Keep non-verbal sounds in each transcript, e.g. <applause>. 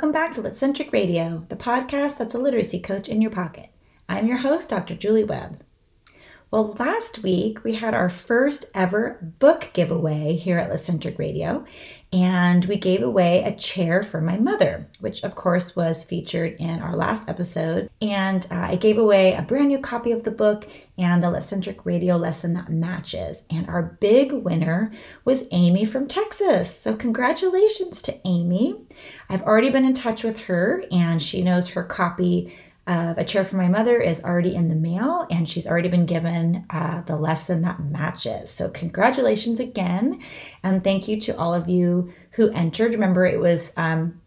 Welcome back to Litcentric Radio, the podcast that's a literacy coach in your pocket. I'm your host, Dr. Julie Webb. Well, last week we had our first ever book giveaway here at Litcentric Radio, and we gave away a chair for my mother, which of course was featured in our last episode. And uh, I gave away a brand new copy of the book and the Litcentric Radio lesson that matches. And our big winner was Amy from Texas. So, congratulations to Amy. I've already been in touch with her, and she knows her copy of A Chair for My Mother is already in the mail, and she's already been given uh, the lesson that matches. So, congratulations again, and thank you to all of you who entered. Remember, it was um,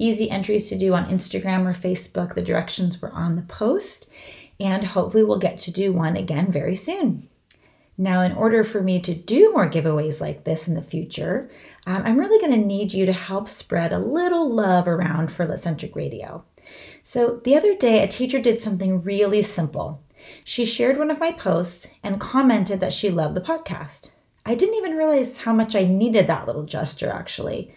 easy entries to do on Instagram or Facebook. The directions were on the post, and hopefully, we'll get to do one again very soon. Now, in order for me to do more giveaways like this in the future, um, I'm really going to need you to help spread a little love around for Litcentric Radio. So the other day, a teacher did something really simple. She shared one of my posts and commented that she loved the podcast. I didn't even realize how much I needed that little gesture, actually.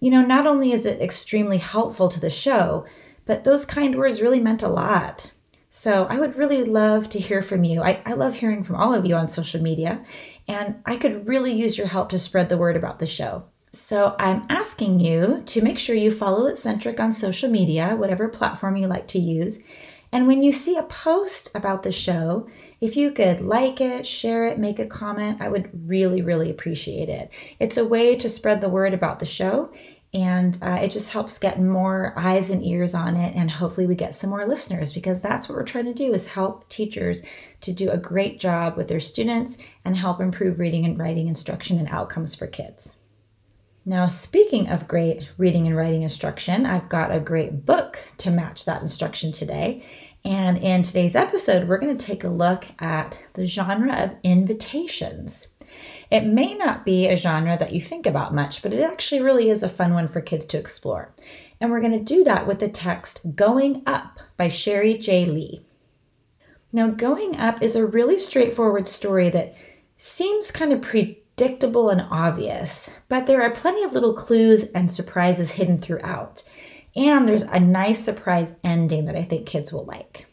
You know, not only is it extremely helpful to the show, but those kind words really meant a lot. So I would really love to hear from you. I, I love hearing from all of you on social media, and I could really use your help to spread the word about the show. So I'm asking you to make sure you follow Litcentric on social media, whatever platform you like to use. And when you see a post about the show, if you could like it, share it, make a comment, I would really, really appreciate it. It's a way to spread the word about the show, and uh, it just helps get more eyes and ears on it, and hopefully we get some more listeners because that's what we're trying to do is help teachers to do a great job with their students and help improve reading and writing instruction and outcomes for kids. Now, speaking of great reading and writing instruction, I've got a great book to match that instruction today. And in today's episode, we're going to take a look at the genre of invitations. It may not be a genre that you think about much, but it actually really is a fun one for kids to explore. And we're going to do that with the text Going Up by Sherry J. Lee. Now, Going Up is a really straightforward story that seems kind of predictable and obvious, but there are plenty of little clues and surprises hidden throughout. And there's a nice surprise ending that I think kids will like.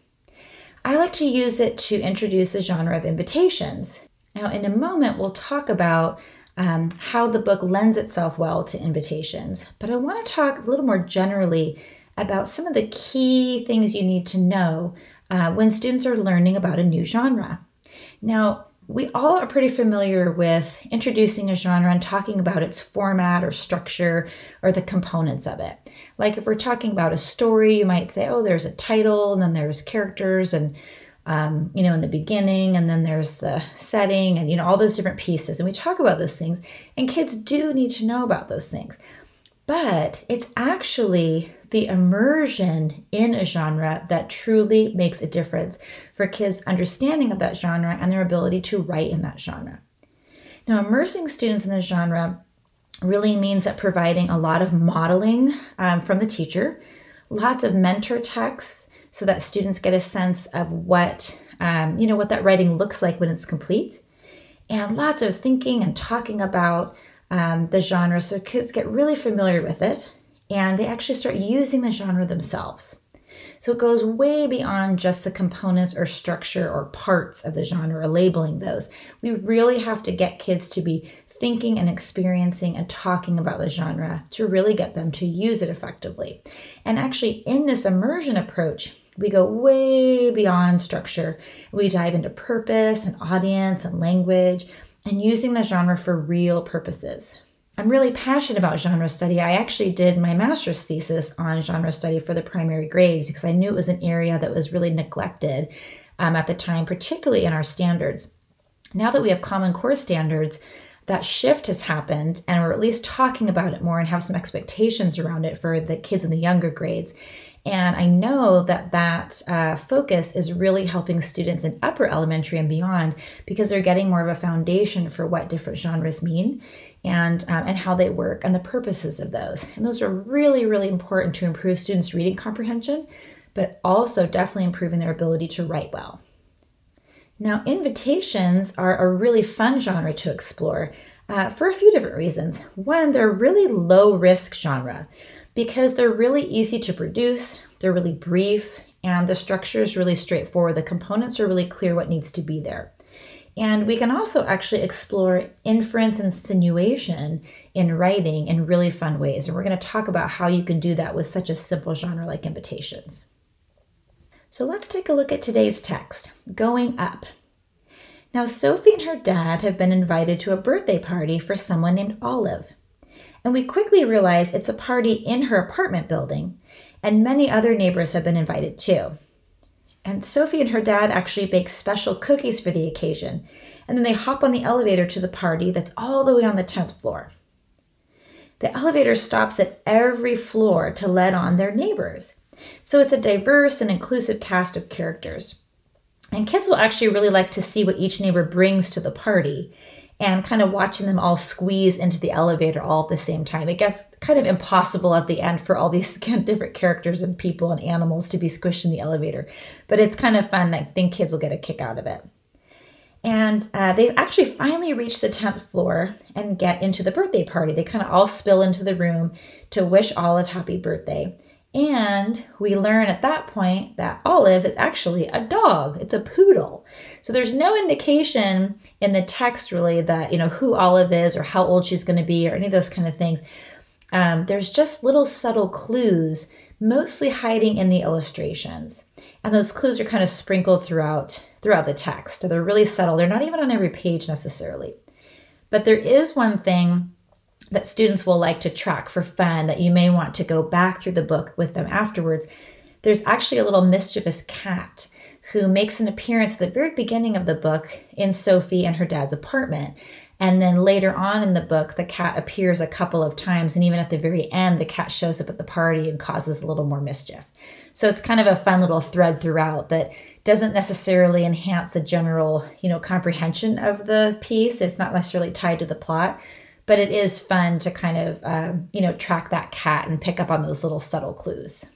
I like to use it to introduce the genre of invitations. Now, in a moment, we'll talk about um, how the book lends itself well to invitations, but I want to talk a little more generally about some of the key things you need to know uh, when students are learning about a new genre. Now, we all are pretty familiar with introducing a genre and talking about its format or structure or the components of it. Like if we're talking about a story, you might say, oh, there's a title, and then there's characters, and um, you know, in the beginning, and then there's the setting, and you know, all those different pieces. And we talk about those things, and kids do need to know about those things. But it's actually the immersion in a genre that truly makes a difference for kids' understanding of that genre and their ability to write in that genre. Now, immersing students in the genre really means that providing a lot of modeling um, from the teacher, lots of mentor texts so that students get a sense of what um, you know what that writing looks like when it's complete, and lots of thinking and talking about um, the genre so kids get really familiar with it and they actually start using the genre themselves. So it goes way beyond just the components or structure or parts of the genre or labeling those. We really have to get kids to be thinking and experiencing and talking about the genre to really get them to use it effectively. And actually, in this immersion approach, we go way beyond structure. We dive into purpose and audience and language and using the genre for real purposes. I'm really passionate about genre study. I actually did my master's thesis on genre study for the primary grades because I knew it was an area that was really neglected um, at the time, particularly in our standards. Now that we have Common Core standards, that shift has happened, and we're at least talking about it more and have some expectations around it for the kids in the younger grades. And I know that that uh, focus is really helping students in upper elementary and beyond because they're getting more of a foundation for what different genres mean and um, and how they work and the purposes of those. And those are really really important to improve students' reading comprehension, but also definitely improving their ability to write well. Now, invitations are a really fun genre to explore uh, for a few different reasons. One, they're a really low risk genre. Because they're really easy to produce, they're really brief, and the structure is really straightforward. The components are really clear what needs to be there. And we can also actually explore inference and insinuation in writing in really fun ways. And we're going to talk about how you can do that with such a simple genre like invitations. So let's take a look at today's text Going Up. Now, Sophie and her dad have been invited to a birthday party for someone named Olive. And we quickly realize it's a party in her apartment building, and many other neighbors have been invited too. And Sophie and her dad actually bake special cookies for the occasion. And then they hop on the elevator to the party that's all the way on the 10th floor. The elevator stops at every floor to let on their neighbors. So it's a diverse and inclusive cast of characters. And kids will actually really like to see what each neighbor brings to the party and kind of watching them all squeeze into the elevator all at the same time. It gets kind of impossible at the end for all these <laughs> different characters and people and animals to be squished in the elevator. But it's kind of fun. I think kids will get a kick out of it. And uh, they actually finally reach the 10th floor and get into the birthday party. They kind of all spill into the room to wish Olive happy birthday. And we learn at that point that Olive is actually a dog. It's a poodle. So there's no indication in the text really that, you know, who Olive is or how old she's going to be or any of those kind of things. Um, there's just little subtle clues, mostly hiding in the illustrations. And those clues are kind of sprinkled throughout throughout the text. So they're really subtle. They're not even on every page necessarily. But there is one thing that students will like to track for fun that you may want to go back through the book with them afterwards. There's actually a little mischievous cat who makes an appearance at the very beginning of the book in Sophie and her dad's apartment. And then later on in the book, the cat appears a couple of times. And even at the very end, the cat shows up at the party and causes a little more mischief. So it's kind of a fun little thread throughout that doesn't necessarily enhance the general, you know, comprehension of the piece. It's not necessarily tied to the plot, but it is fun to kind of um, you know track that cat and pick up on those little subtle clues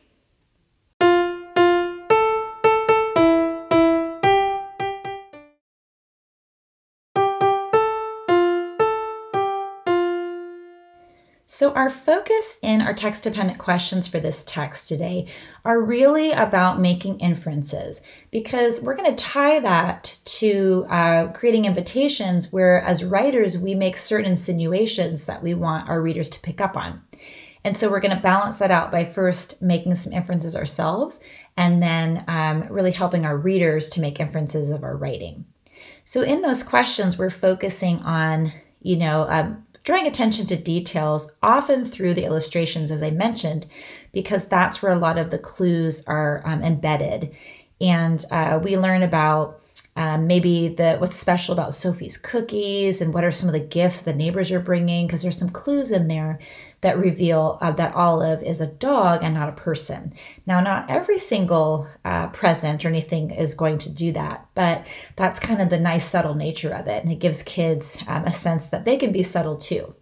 So, our focus in our text dependent questions for this text today are really about making inferences because we're going to tie that to uh, creating invitations where, as writers, we make certain insinuations that we want our readers to pick up on. And so, we're going to balance that out by first making some inferences ourselves and then um, really helping our readers to make inferences of our writing. So, in those questions, we're focusing on you know, um, drawing attention to details, often through the illustrations, as I mentioned, because that's where a lot of the clues are um, embedded. And uh, we learn about um, maybe the what's special about Sophie's cookies and what are some of the gifts the neighbors are bringing, because there's some clues in there that reveal uh, that Olive is a dog and not a person. Now, not every single uh, present or anything is going to do that, but that's kind of the nice, subtle nature of it. And it gives kids um, a sense that they can be subtle too.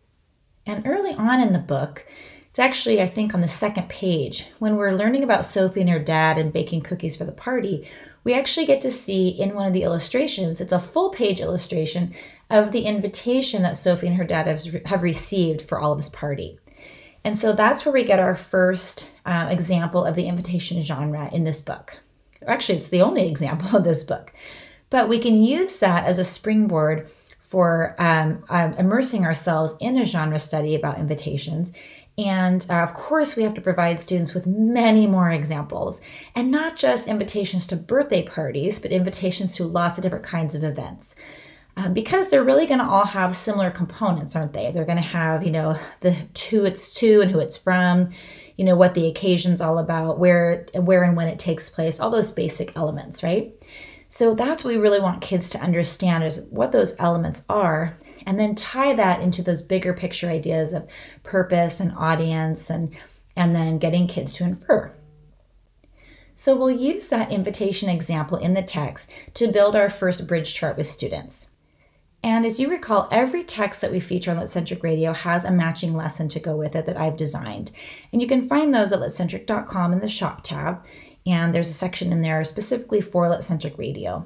And early on in the book, it's actually, I think, on the second page, when we're learning about Sophie and her dad and baking cookies for the party, we actually get to see in one of the illustrations, it's a full page illustration of the invitation that Sophie and her dad have, have received for Olive's party. And so that's where we get our first um, example of the invitation genre in this book. Actually, it's the only <laughs> example of this book. But we can use that as a springboard for um, um, immersing ourselves in a genre study about invitations. And uh, of course, we have to provide students with many more examples, and not just invitations to birthday parties, but invitations to lots of different kinds of events um, because they're really going to all have similar components, aren't they? They're going to have, you know, the who it's to and who it's from, you know, what the occasion's all about, where where and when it takes place, all those basic elements, right? So that's what we really want kids to understand is what those elements are, and then tie that into those bigger picture ideas of purpose and audience, and and then getting kids to infer. So we'll use that invitation example in the text to build our first bridge chart with students. And as you recall, every text that we feature on Litcentric Radio has a matching lesson to go with it that I've designed. And you can find those at litcentric.com in the shop tab. And there's a section in there specifically for Litcentric Radio.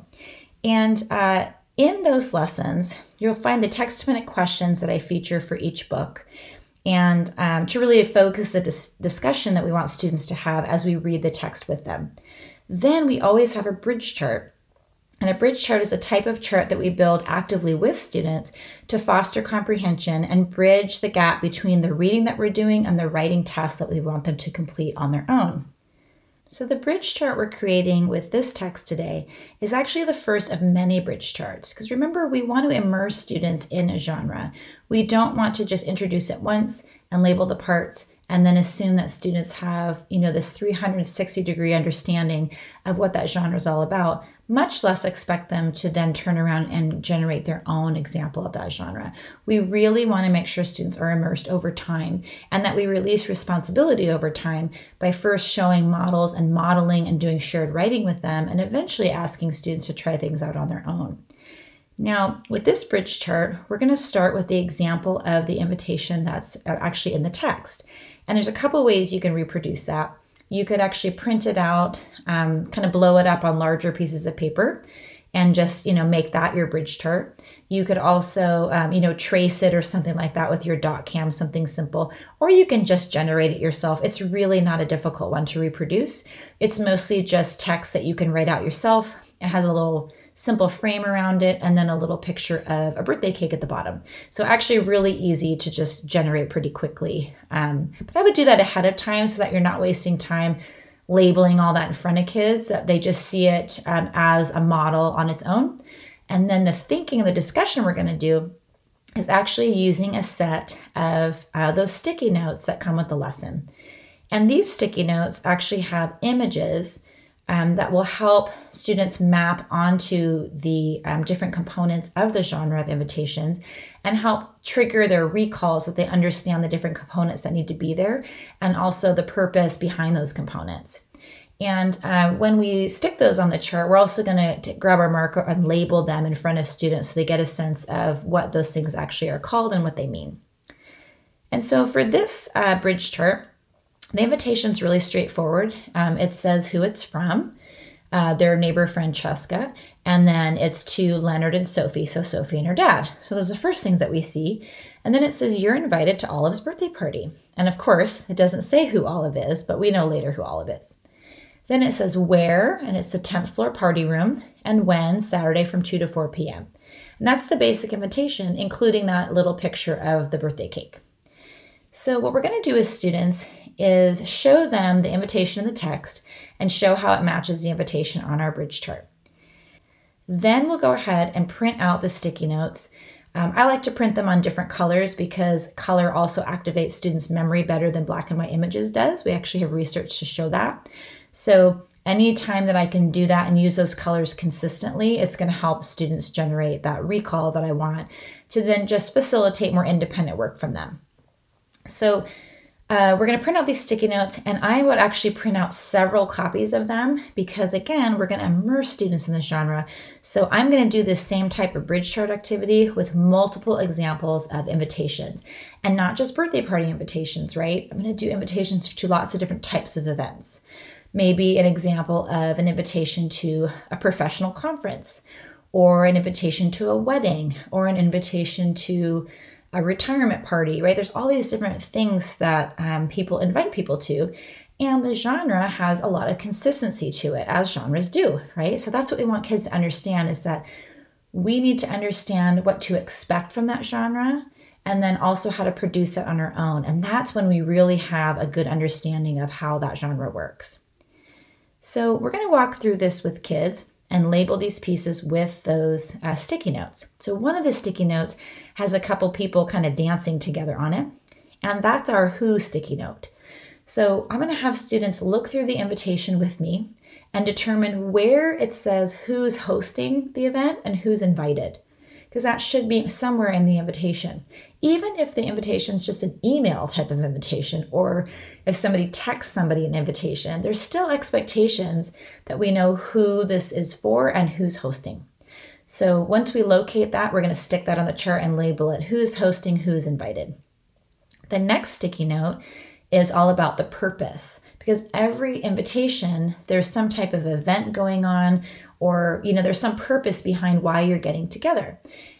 And uh, in those lessons, you'll find the text minute questions that I feature for each book. and um, to really focus the dis- discussion that we want students to have as we read the text with them. Then we always have a bridge chart. And a bridge chart is a type of chart that we build actively with students to foster comprehension and bridge the gap between the reading that we're doing and the writing tasks that we want them to complete on their own. So, the bridge chart we're creating with this text today is actually the first of many bridge charts. Because remember, we want to immerse students in a genre. We don't want to just introduce it once and label the parts and then assume that students have, you know, this 360 degree understanding of what that genre is all about, much less expect them to then turn around and generate their own example of that genre. We really want to make sure students are immersed over time and that we release responsibility over time by first showing models and modeling and doing shared writing with them and eventually asking students to try things out on their own. Now, with this bridge chart, we're going to start with the example of the invitation that's uh, actually in the text. And there's a couple ways you can reproduce that. You could actually print it out, um, kind of blow it up on larger pieces of paper, and just you know make that your bridge chart. You could also um, you know trace it or something like that with your doc cam, something simple, or you can just generate it yourself. It's really not a difficult one to reproduce. It's mostly just text that you can write out yourself. It has a little simple frame around it, and then a little picture of a birthday cake at the bottom. So actually really easy to just generate pretty quickly. Um, but I would do that ahead of time so that you're not wasting time labeling all that in front of kids, that they just see it um, as a model on its own. And then the thinking and the discussion we're going to do is actually using a set of uh, those sticky notes that come with the lesson. And these sticky notes actually have images um, that will help students map onto the um, different components of the genre of invitations and help trigger their recalls so that they understand the different components that need to be there and also the purpose behind those components. And uh, when we stick those on the chart, we're also going to grab our marker and label them in front of students so they get a sense of what those things actually are called and what they mean. And so for this uh, bridge chart, the invitation is really straightforward. Um, it says who it's from, uh, their neighbor Francesca, and then it's to Leonard and Sophie, so Sophie and her dad. So those are the first things that we see. And then it says you're invited to Olive's birthday party. And of course, it doesn't say who Olive is, but we know later who Olive is. Then it says where, and it's the 10th floor party room, and when, Saturday from 2 to 4 p.m. And that's the basic invitation, including that little picture of the birthday cake. So, what we're going to do as students is show them the invitation in the text and show how it matches the invitation on our bridge chart. Then we'll go ahead and print out the sticky notes. Um, I like to print them on different colors because color also activates students' memory better than black and white images does. We actually have research to show that. So, anytime that I can do that and use those colors consistently, it's going to help students generate that recall that I want to then just facilitate more independent work from them. So, uh, we're going to print out these sticky notes, and I would actually print out several copies of them because, again, we're going to immerse students in this genre. So I'm going to do the same type of bridge chart activity with multiple examples of invitations and not just birthday party invitations, right? I'm going to do invitations to lots of different types of events. Maybe an example of an invitation to a professional conference, or an invitation to a wedding, or an invitation to a retirement party, right? There's all these different things that um, people invite people to. And the genre has a lot of consistency to it, as genres do, right? So that's what we want kids to understand is that we need to understand what to expect from that genre and then also how to produce it on our own. And that's when we really have a good understanding of how that genre works. So we're going to walk through this with kids and label these pieces with those uh, sticky notes. So one of the sticky notes has a couple people kind of dancing together on it, and that's our who sticky note. So I'm going to have students look through the invitation with me and determine where it says who's hosting the event and who's invited, because that should be somewhere in the invitation. Even if the invitation is just an email type of invitation, or if somebody texts somebody an invitation, there's still expectations that we know who this is for and who's hosting. So once we locate that, we're going to stick that on the chart and label it who's hosting, who's invited. The next sticky note is all about the purpose because every invitation, there's some type of event going on or you know there's some purpose behind why you're getting together.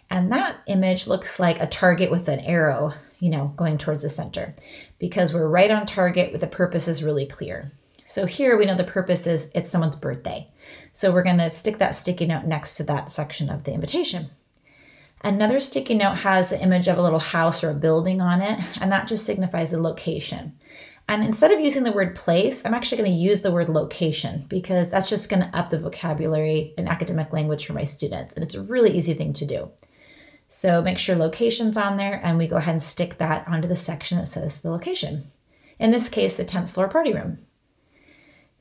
And that image looks like a target with an arrow you know, going towards the center because we're right on target with the purpose is really clear. So here we know the purpose is it's someone's birthday. So we're going to stick that sticky note next to that section of the invitation. Another sticky note has the image of a little house or a building on it, and that just signifies the location. And instead of using the word place, I'm actually going to use the word location because that's just going to up the vocabulary and academic language for my students. And it's a really easy thing to do. So make sure location's on there and we go ahead and stick that onto the section that says the location. In this case, the 10th floor party room.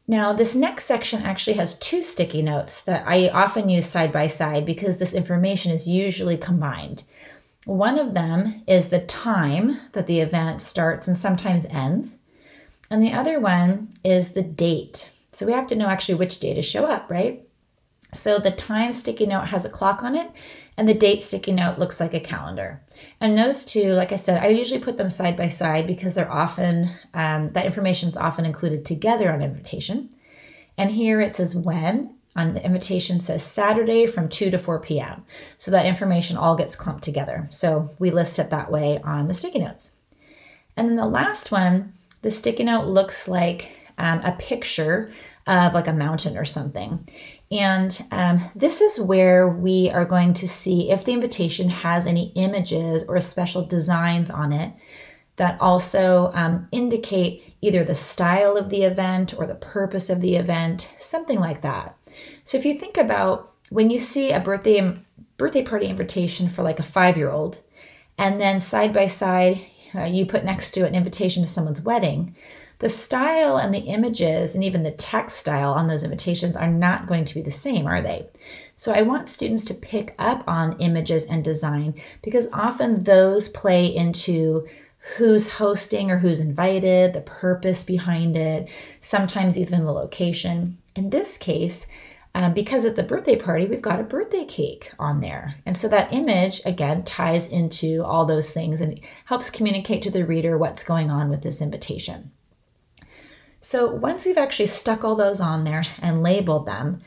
Now, this next section actually has two sticky notes that I often use side by side because this information is usually combined. One of them is the time that the event starts and sometimes ends. And the other one is the date. So we have to know actually which day to show up, right? So the time sticky note has a clock on it, and the date sticky note looks like a calendar. And those two, like I said, I usually put them side by side because they're often, um, that information is often included together on invitation. And here it says when. On the invitation says Saturday from 2 to 4 p.m. So that information all gets clumped together. So we list it that way on the sticky notes. And then the last one the sticky note looks like um, a picture of like a mountain or something. And um, this is where we are going to see if the invitation has any images or special designs on it that also um, indicate either the style of the event or the purpose of the event, something like that. So if you think about when you see a birthday birthday party invitation for like a five year old, and then side by side uh, you put next to an invitation to someone's wedding, the style and the images and even the text style on those invitations are not going to be the same, are they? So I want students to pick up on images and design because often those play into who's hosting or who's invited, the purpose behind it, sometimes even the location. In this case, um, because it's a birthday party, we've got a birthday cake on there. And so that image, again, ties into all those things and helps communicate to the reader what's going on with this invitation. So once we've actually stuck all those on there and labeled them,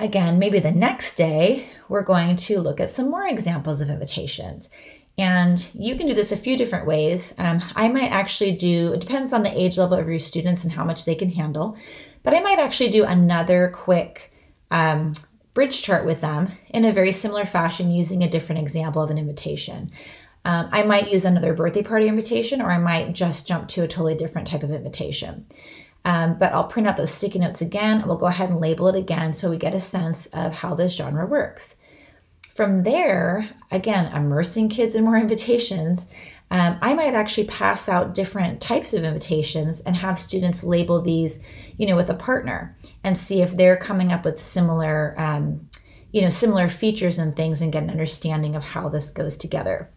again, maybe the next day, we're going to look at some more examples of invitations. And you can do this a few different ways. Um, I might actually do, it depends on the age level of your students and how much they can handle, but I might actually do another quick um, bridge chart with them in a very similar fashion using a different example of an invitation. Um, I might use another birthday party invitation, or I might just jump to a totally different type of invitation. Um, but I'll print out those sticky notes again, and we'll go ahead and label it again so we get a sense of how this genre works. From there, again, immersing kids in more <laughs> invitations, um, I might actually pass out different types of invitations and have students label these, you know, with a partner and see if they're coming up with similar, um, you know, similar features and things and get an understanding of how this goes together.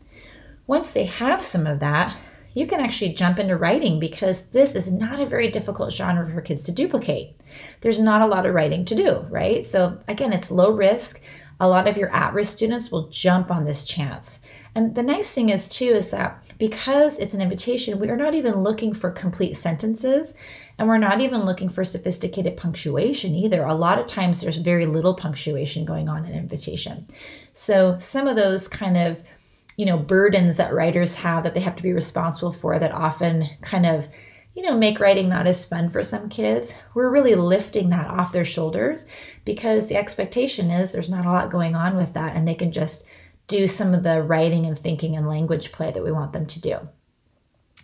Once they have some of that, you can actually jump into writing because this is not a very difficult genre for kids to duplicate. There's not a lot of writing to do, right? So, again, it's low risk. A lot of your at risk students will jump on this chance. And the nice thing is, too, is that because it's an invitation, we are not even looking for complete sentences and we're not even looking for sophisticated punctuation either. A lot of times there's very little punctuation going on in an invitation. So some of those kind of you know burdens that writers have that they have to be responsible for that often kind of you know make writing not as fun for some kids we're really lifting that off their shoulders because the expectation is there's not a lot going on with that and they can just do some of the writing and thinking and language play that we want them to do.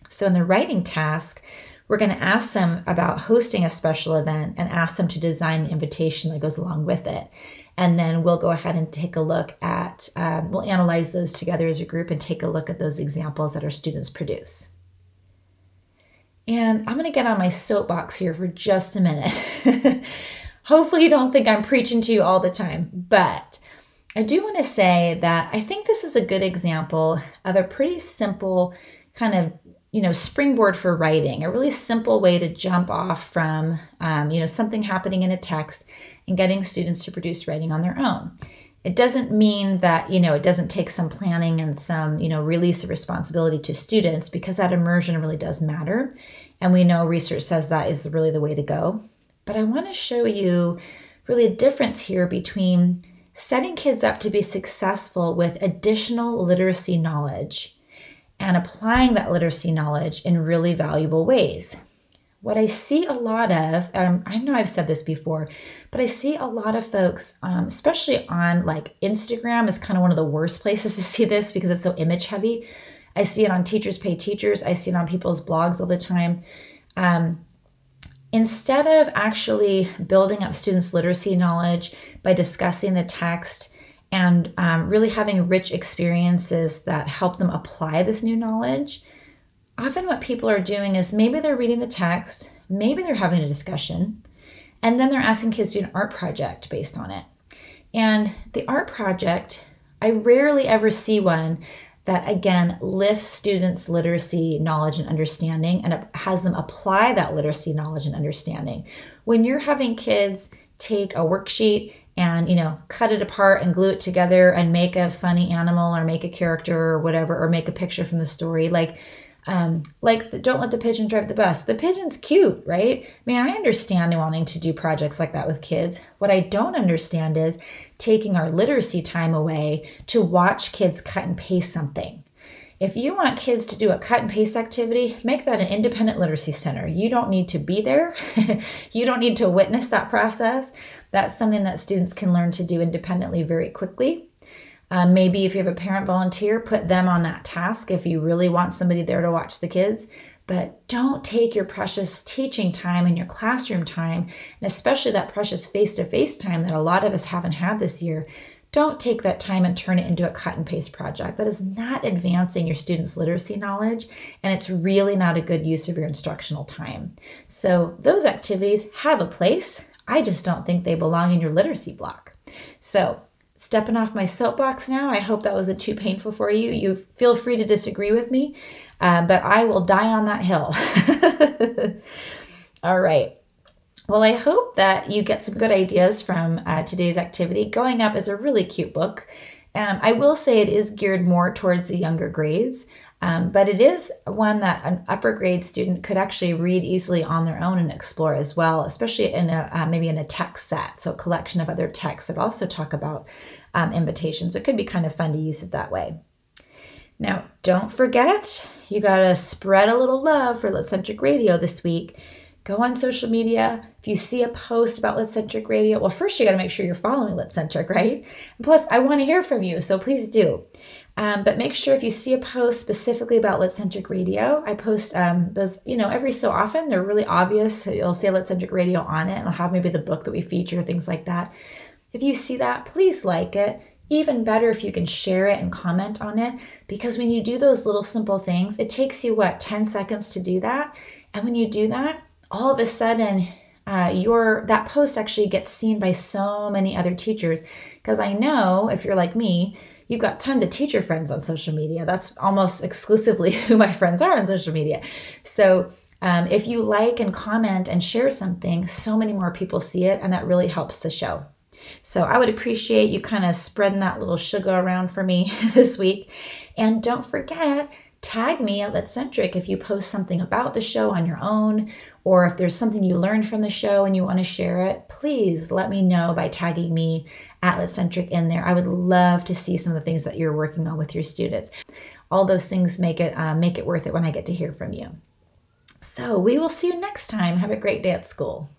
So, in the writing task, we're going to ask them about hosting a special event and ask them to design the invitation that goes along with it. And then we'll go ahead and take a look at, um, we'll analyze those together as a group and take a look at those examples that our students produce. And I'm going to get on my soapbox here for just a minute. <laughs> Hopefully, you don't think I'm preaching to you all the time, but I do want to say that I think this is a good example of a pretty simple kind of you know springboard for writing a really simple way to jump off from um, you know something happening in a text and getting students to produce writing on their own. It doesn't mean that you know it doesn't take some planning and some you know release of responsibility to students because that immersion really does matter. And we know research says that is really the way to go. But i want to show you really a difference here between setting kids up to be successful with additional literacy knowledge and applying that literacy knowledge in really valuable ways. What I see a lot of, um, I know I've said this before, but I see a lot of folks, um, especially on like Instagram, is kind of one of the worst places <laughs> to see this because it's so image heavy. I see it on Teachers Pay Teachers, I see it on people's blogs all the time. Um, instead of actually building up students' literacy knowledge by discussing the text and um, really having rich experiences that help them apply this new knowledge, often what people are doing is maybe they're reading the text, maybe they're having a discussion, and then they're asking kids to do an art project based on it. And the art project, I rarely ever see one that again lifts students' literacy knowledge and understanding and has them apply that literacy knowledge and understanding. When you're having kids take a worksheet and you know cut it apart and glue it together and make a funny animal or make a character or whatever or make a picture from the story like um, like don't let the pigeon drive the bus the pigeon's cute right i mean i understand wanting to do projects like that with kids what i don't understand is taking our literacy time away to watch kids cut and paste something if you want kids to do a cut and paste activity, make that an independent literacy center. You don't need to be there. <laughs> you don't need to witness that process. That's something that students can learn to do independently very quickly. Um, maybe if you have a parent volunteer, put them on that task if you really want somebody there to watch the kids. But don't take your precious teaching time and your classroom time, and especially that precious face to face time that a lot of us haven't had this year. Don't take that time and turn it into a cut and paste project. That is not advancing your students' literacy knowledge, and it's really not a good use of your instructional time. So, those activities have a place. I just don't think they belong in your literacy block. So, stepping off my soapbox now. I hope that wasn't too painful for you. You feel free to disagree with me, uh, but I will die on that hill. <laughs> All right. Well, I hope that you get some good ideas from uh, today's activity. Going Up is a really cute book. Um, I will say it is geared more towards the younger grades. Um, but it is one that an upper grade student could actually read easily on their own and explore as well, especially in a uh, maybe in a text set, so a collection of other texts that also talk about um, invitations. It could be kind of fun to use it that way. Now, don't forget, you got to spread a little love for Litcentric Radio this week. Go on social media. If you see a post about Litcentric Radio, well, first you got to make sure you're following Litcentric, <laughs> right? And plus, I want to hear from you, so please do. Um, but make sure if you see a post specifically about Litcentric Radio, I post um, those, you know, every so often. They're really obvious. You'll say Litcentric Radio on it, and I'll have maybe the book that we feature, things like that. If you see that, please like it. Even better if you can share it and comment on it, because when you do those little simple things, it takes you what 10 seconds to do that, and when you do that, all of a sudden uh, your that post actually gets seen by so many other teachers because i know if you're like me you've got tons of teacher friends on social media. That's almost exclusively <laughs> who my friends are on social media. So um, if you like and comment and share something, so many more people see it, and that really helps the show. So I would appreciate you kind of spreading that little sugar around for me <laughs> this week. And don't forget, tag me at Litcentric if you post something about the show on your own, or if there's something you learned from the show and you want to share it, please let me know by tagging me at Litcentric in there. I would love to see some of the things that you're working on with your students. All those things make it uh, make it worth it when I get to hear from you. So we will see you next time. Have a great day at school.